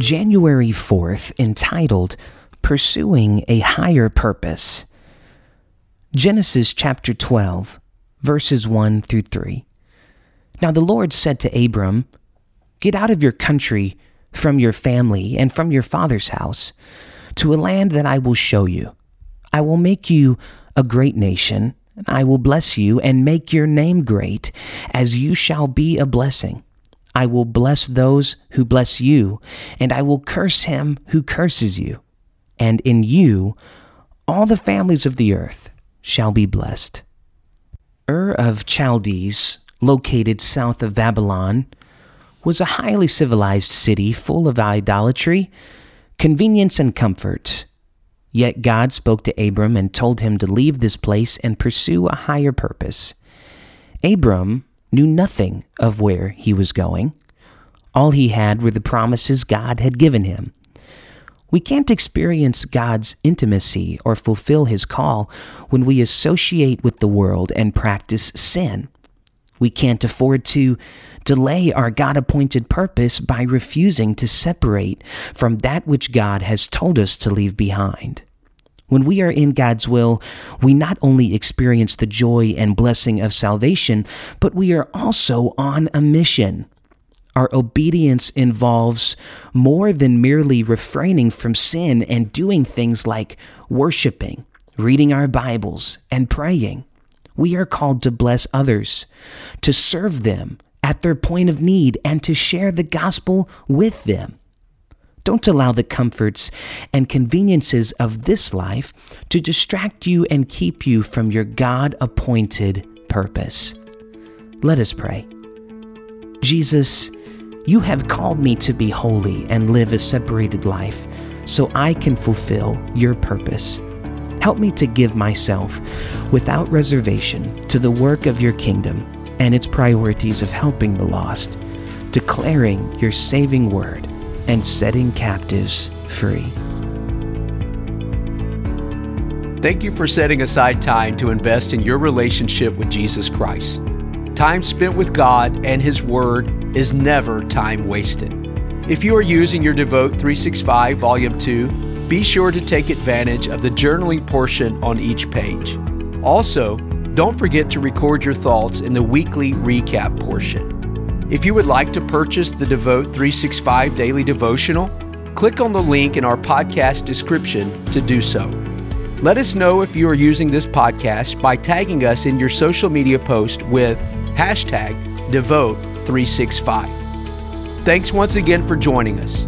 January 4th, entitled Pursuing a Higher Purpose. Genesis chapter 12, verses 1 through 3. Now the Lord said to Abram, Get out of your country, from your family, and from your father's house, to a land that I will show you. I will make you a great nation, and I will bless you and make your name great, as you shall be a blessing. I will bless those who bless you, and I will curse him who curses you. And in you all the families of the earth shall be blessed. Ur of Chaldees, located south of Babylon, was a highly civilized city full of idolatry, convenience, and comfort. Yet God spoke to Abram and told him to leave this place and pursue a higher purpose. Abram knew nothing of where he was going. All he had were the promises God had given him. We can't experience God's intimacy or fulfill his call when we associate with the world and practice sin. We can't afford to delay our God appointed purpose by refusing to separate from that which God has told us to leave behind. When we are in God's will, we not only experience the joy and blessing of salvation, but we are also on a mission. Our obedience involves more than merely refraining from sin and doing things like worshiping, reading our Bibles, and praying. We are called to bless others, to serve them at their point of need, and to share the gospel with them. Don't allow the comforts and conveniences of this life to distract you and keep you from your God appointed purpose. Let us pray. Jesus, you have called me to be holy and live a separated life so I can fulfill your purpose. Help me to give myself without reservation to the work of your kingdom and its priorities of helping the lost, declaring your saving word and setting captives free. Thank you for setting aside time to invest in your relationship with Jesus Christ. Time spent with God and His Word is never time wasted. If you are using your Devote 365 Volume 2, be sure to take advantage of the journaling portion on each page. Also, don't forget to record your thoughts in the weekly recap portion. If you would like to purchase the Devote 365 Daily Devotional, click on the link in our podcast description to do so. Let us know if you are using this podcast by tagging us in your social media post with hashtag Devote365. Thanks once again for joining us.